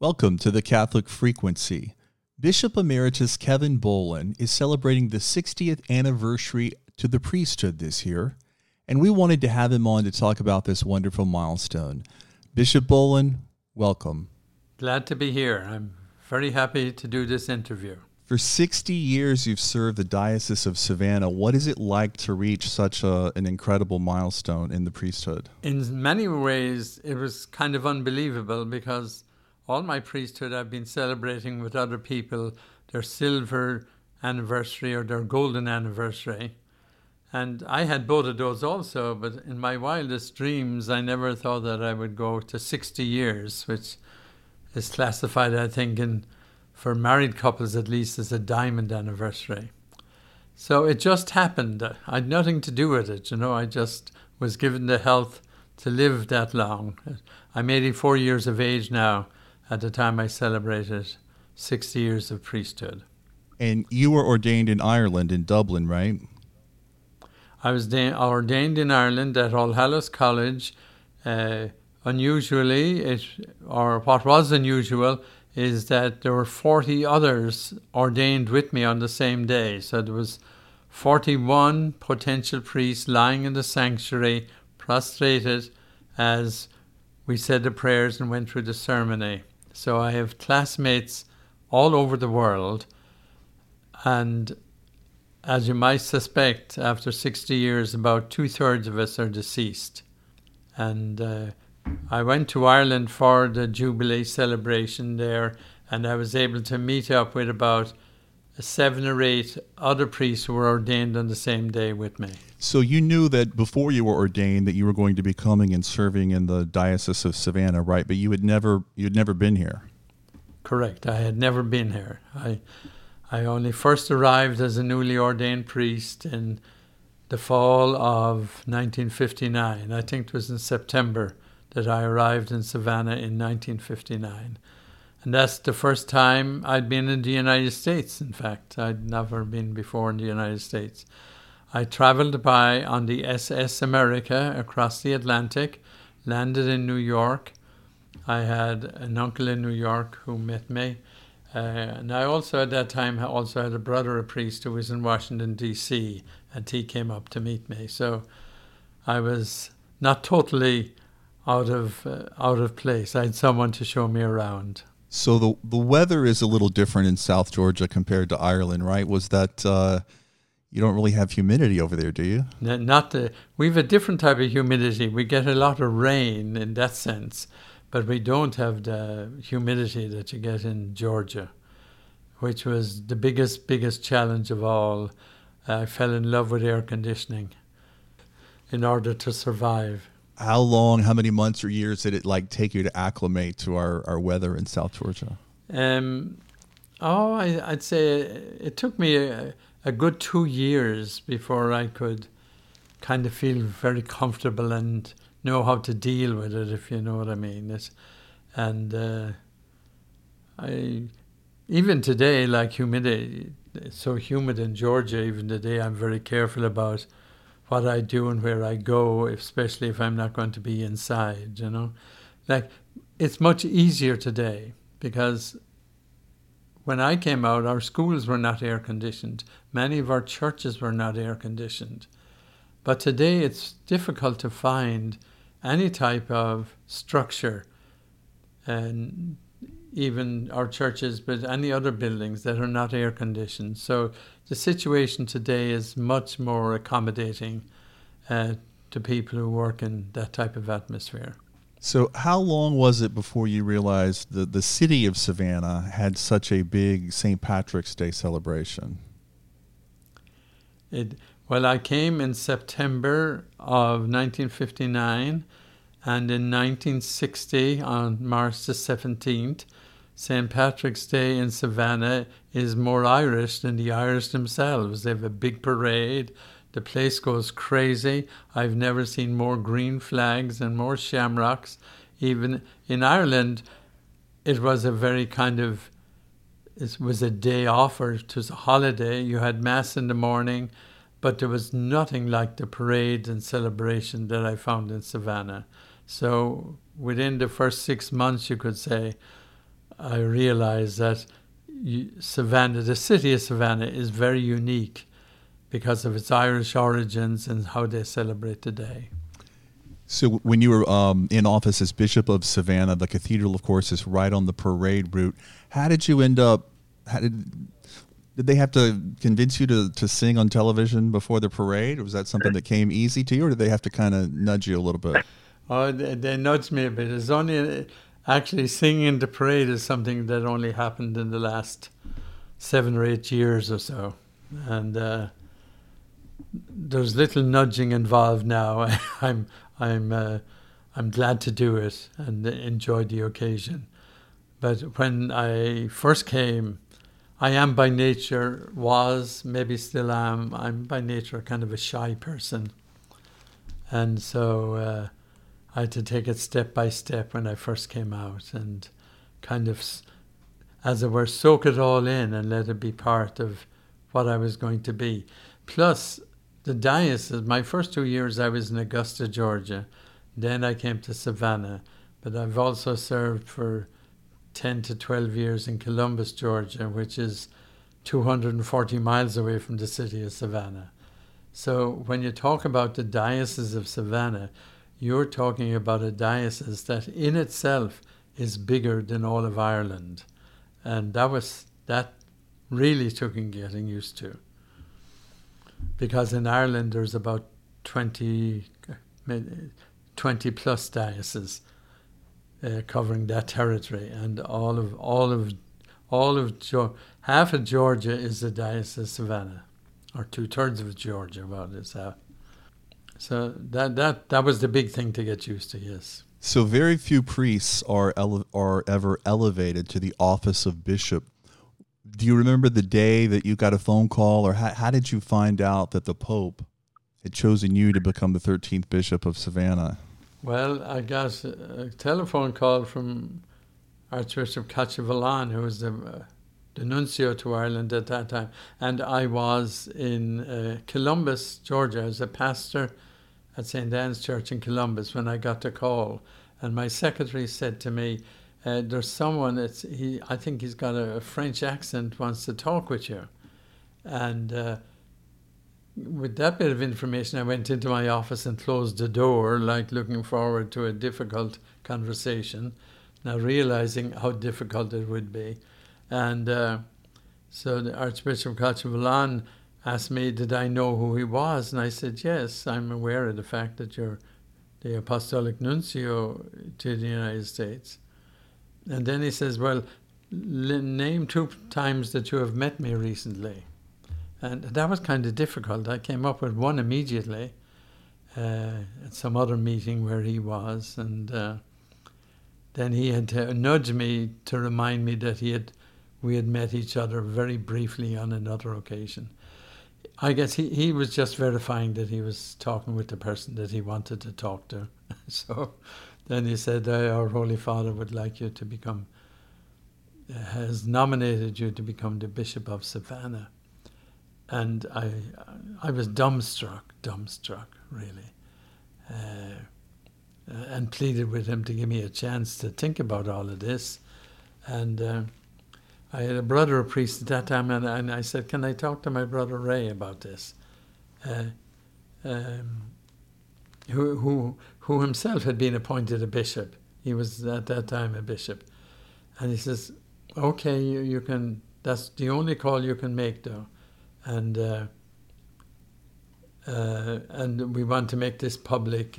Welcome to the Catholic Frequency. Bishop Emeritus Kevin Boland is celebrating the 60th anniversary to the priesthood this year, and we wanted to have him on to talk about this wonderful milestone. Bishop Boland, welcome. Glad to be here. I'm very happy to do this interview. For 60 years, you've served the Diocese of Savannah. What is it like to reach such a, an incredible milestone in the priesthood? In many ways, it was kind of unbelievable because all my priesthood I've been celebrating with other people their silver anniversary or their golden anniversary. And I had both of those also, but in my wildest dreams, I never thought that I would go to 60 years, which is classified, I think, in for married couples at least as a diamond anniversary. So it just happened. I had nothing to do with it, you know. I just was given the health to live that long. I'm 84 years of age now at the time I celebrated 60 years of priesthood. And you were ordained in Ireland, in Dublin, right? I was da- ordained in Ireland at All Hallows College. Uh, unusually, it, or what was unusual, is that there were 40 others ordained with me on the same day. So there was 41 potential priests lying in the sanctuary, prostrated as we said the prayers and went through the ceremony. So I have classmates all over the world, and as you might suspect, after 60 years, about two thirds of us are deceased. And uh, I went to Ireland for the Jubilee celebration there, and I was able to meet up with about seven or eight other priests who were ordained on the same day with me. So you knew that before you were ordained that you were going to be coming and serving in the Diocese of Savannah, right? But you had never you had never been here. Correct. I had never been here. I I only first arrived as a newly ordained priest in the fall of 1959. I think it was in September that I arrived in Savannah in 1959. And that's the first time I'd been in the United States, in fact. I'd never been before in the United States. I traveled by on the SS America across the Atlantic, landed in New York. I had an uncle in New York who met me. Uh, and I also, at that time, also had a brother, a priest, who was in Washington, D.C., and he came up to meet me. So I was not totally out of uh, out of place. I had someone to show me around. So the the weather is a little different in South Georgia compared to Ireland, right? Was that uh, you don't really have humidity over there, do you? Not the, we have a different type of humidity. We get a lot of rain in that sense, but we don't have the humidity that you get in Georgia, which was the biggest biggest challenge of all. I fell in love with air conditioning in order to survive how long, how many months or years did it like take you to acclimate to our, our weather in South Georgia? Um, oh, I, would say it took me a, a, good two years before I could kind of feel very comfortable and know how to deal with it, if you know what I mean. It's, and uh, I, even today, like humidity, it's so humid in Georgia. Even today, I'm very careful about what I do and where I go, especially if I'm not going to be inside, you know. Like, it's much easier today because when I came out, our schools were not air conditioned. Many of our churches were not air conditioned. But today it's difficult to find any type of structure and even our churches, but any other buildings that are not air conditioned. So the situation today is much more accommodating uh, to people who work in that type of atmosphere. So, how long was it before you realized that the city of Savannah had such a big St. Patrick's Day celebration? It, well, I came in September of 1959, and in 1960, on March the 17th, St. Patrick's Day in Savannah is more Irish than the Irish themselves. They have a big parade. The place goes crazy. I've never seen more green flags and more shamrocks. Even in Ireland, it was a very kind of it was a day off or it was a holiday. You had mass in the morning, but there was nothing like the parade and celebration that I found in Savannah. So within the first six months, you could say, I realized that Savannah, the city of Savannah, is very unique because of its Irish origins and how they celebrate today. So, when you were um, in office as Bishop of Savannah, the cathedral, of course, is right on the parade route. How did you end up? How did did they have to convince you to, to sing on television before the parade? Or was that something that came easy to you, or did they have to kind of nudge you a little bit? Oh, they, they nudged me a bit. It's only actually singing in the parade is something that only happened in the last seven or eight years or so, and uh, there's little nudging involved now. I'm I'm uh, I'm glad to do it and enjoy the occasion. But when I first came, I am by nature was maybe still am. I'm by nature kind of a shy person, and so. Uh, I had to take it step by step when I first came out and kind of, as it were, soak it all in and let it be part of what I was going to be. Plus, the diocese, my first two years I was in Augusta, Georgia. Then I came to Savannah. But I've also served for 10 to 12 years in Columbus, Georgia, which is 240 miles away from the city of Savannah. So when you talk about the Diocese of Savannah, you're talking about a diocese that in itself is bigger than all of Ireland. And that was that really took in getting used to. Because in Ireland there's about 20, 20 plus dioceses uh, covering that territory, and all of all of all of half of Georgia is the diocese of Savannah, or two thirds of Georgia. Well, is that. So that that that was the big thing to get used to. Yes. So very few priests are ele- are ever elevated to the office of bishop. Do you remember the day that you got a phone call, or how, how did you find out that the Pope had chosen you to become the 13th bishop of Savannah? Well, I got a telephone call from Archbishop Cacciavillan, who was the, uh, the nuncio to Ireland at that time, and I was in uh, Columbus, Georgia, as a pastor at St. Anne's Church in Columbus when I got the call. And my secretary said to me, uh, there's someone that's he I think he's got a, a, French accent wants to talk with you and uh, with that bit of information I went into my office and closed the door like looking forward to a difficult conversation now realizing how difficult it would be and uh, so the Archbishop of Cacciavillan asked me, did I know who he was? And I said, yes, I'm aware of the fact that you're the apostolic nuncio to the United States. And then he says, well, name two times that you have met me recently. And that was kind of difficult. I came up with one immediately uh, at some other meeting where he was. And uh, then he had to nudge me to remind me that he had we had met each other very briefly on another occasion. I guess he, he was just verifying that he was talking with the person that he wanted to talk to. so then he said, Our Holy Father would like you to become, has nominated you to become the Bishop of Savannah. And I, I was dumbstruck, dumbstruck, really, uh, and pleaded with him to give me a chance to think about all of this. And uh, I had a brother, a priest at that time, and, and I said, Can I talk to my brother Ray about this? Uh, um, who, who, who himself had been appointed a bishop. He was at that time a bishop. And he says, Okay, you, you can, that's the only call you can make, though. And, uh, uh, and we want to make this public,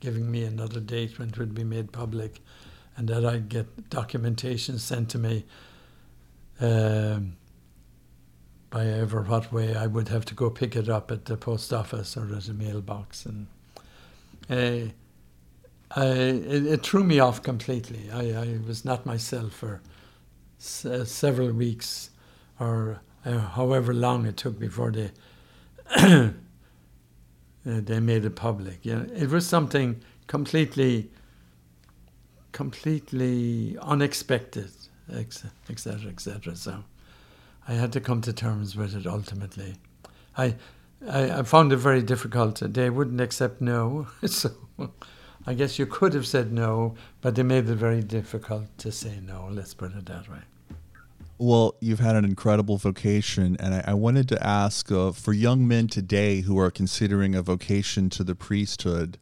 giving me another date when it would be made public, and that I'd get documentation sent to me um, by ever what way I would have to go pick it up at the post office or at a mailbox, and uh, I, it, it, threw me off completely. I, I was not myself for uh, several weeks, or uh, however long it took before they uh, they made it public. You know, it was something completely, completely unexpected etc., etc. So I had to come to terms with it ultimately. I, I, I found it very difficult. They wouldn't accept no, so I guess you could have said no, but they made it very difficult to say no. Let's put it that way. Well, you've had an incredible vocation, and I, I wanted to ask uh, for young men today who are considering a vocation to the priesthood,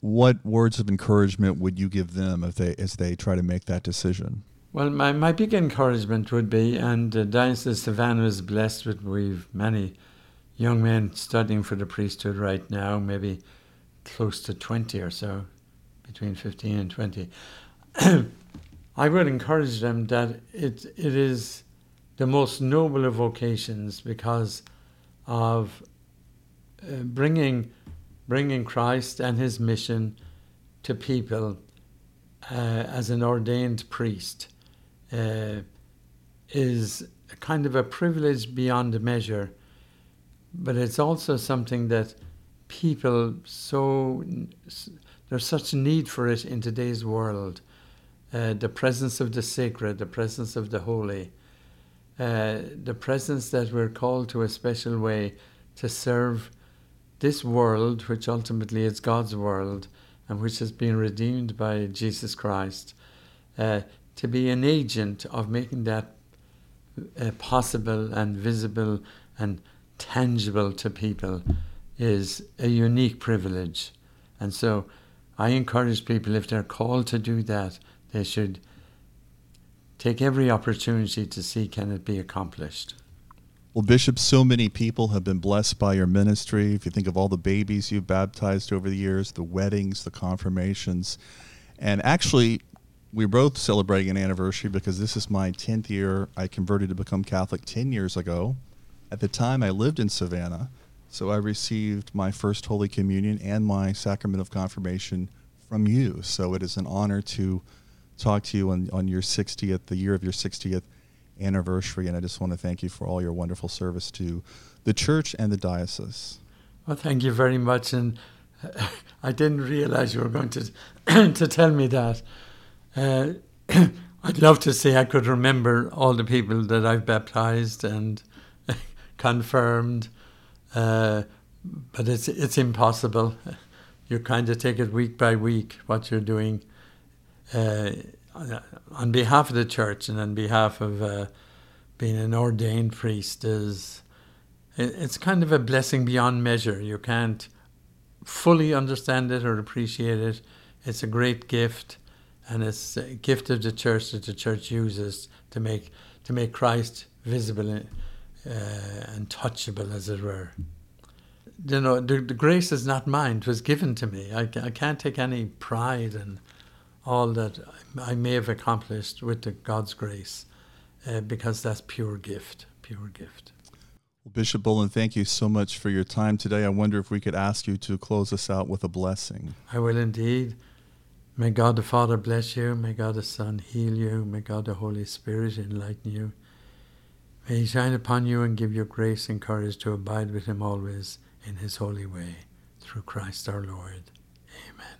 what words of encouragement would you give them if they as they try to make that decision? Well, my, my big encouragement would be, and uh, Diocese Savannah is blessed with we've many young men studying for the priesthood right now, maybe close to 20 or so, between 15 and 20. I would encourage them that it, it is the most noble of vocations because of uh, bringing, bringing Christ and his mission to people uh, as an ordained priest uh, is kind of a privilege beyond measure, but it's also something that people so there's such a need for it in today's world uh, the presence of the sacred, the presence of the holy, uh, the presence that we're called to a special way to serve this world, which ultimately is God's world and which has been redeemed by Jesus Christ, uh, to be an agent of making that uh, possible and visible and tangible to people is a unique privilege. And so I encourage people, if they're called to do that, they should take every opportunity to see can it be accomplished. Well, Bishop, so many people have been blessed by your ministry. If you think of all the babies you've baptized over the years, the weddings, the confirmations, and actually, we're both celebrating an anniversary because this is my 10th year. I converted to become Catholic 10 years ago. At the time, I lived in Savannah, so I received my first Holy Communion and my sacrament of confirmation from you. So it is an honor to talk to you on, on your 60th, the year of your 60th anniversary. And I just want to thank you for all your wonderful service to the church and the diocese. Well, thank you very much. And I didn't realize you were going to, to tell me that. Uh, I'd love to say I could remember all the people that I've baptized and confirmed, uh, but it's it's impossible. You kind of take it week by week what you're doing, uh, on behalf of the church and on behalf of uh, being an ordained priest is it's kind of a blessing beyond measure. You can't fully understand it or appreciate it. It's a great gift, and it's a gift of the church that the church uses to make to make Christ visible uh, and touchable, as it were. You know, the, the grace is not mine; it was given to me. I, I can't take any pride in all that I may have accomplished with the God's grace, uh, because that's pure gift, pure gift. Well, Bishop Boland, thank you so much for your time today. I wonder if we could ask you to close us out with a blessing. I will indeed. May God the Father bless you. May God the Son heal you. May God the Holy Spirit enlighten you. May He shine upon you and give you grace and courage to abide with Him always in His holy way. Through Christ our Lord. Amen.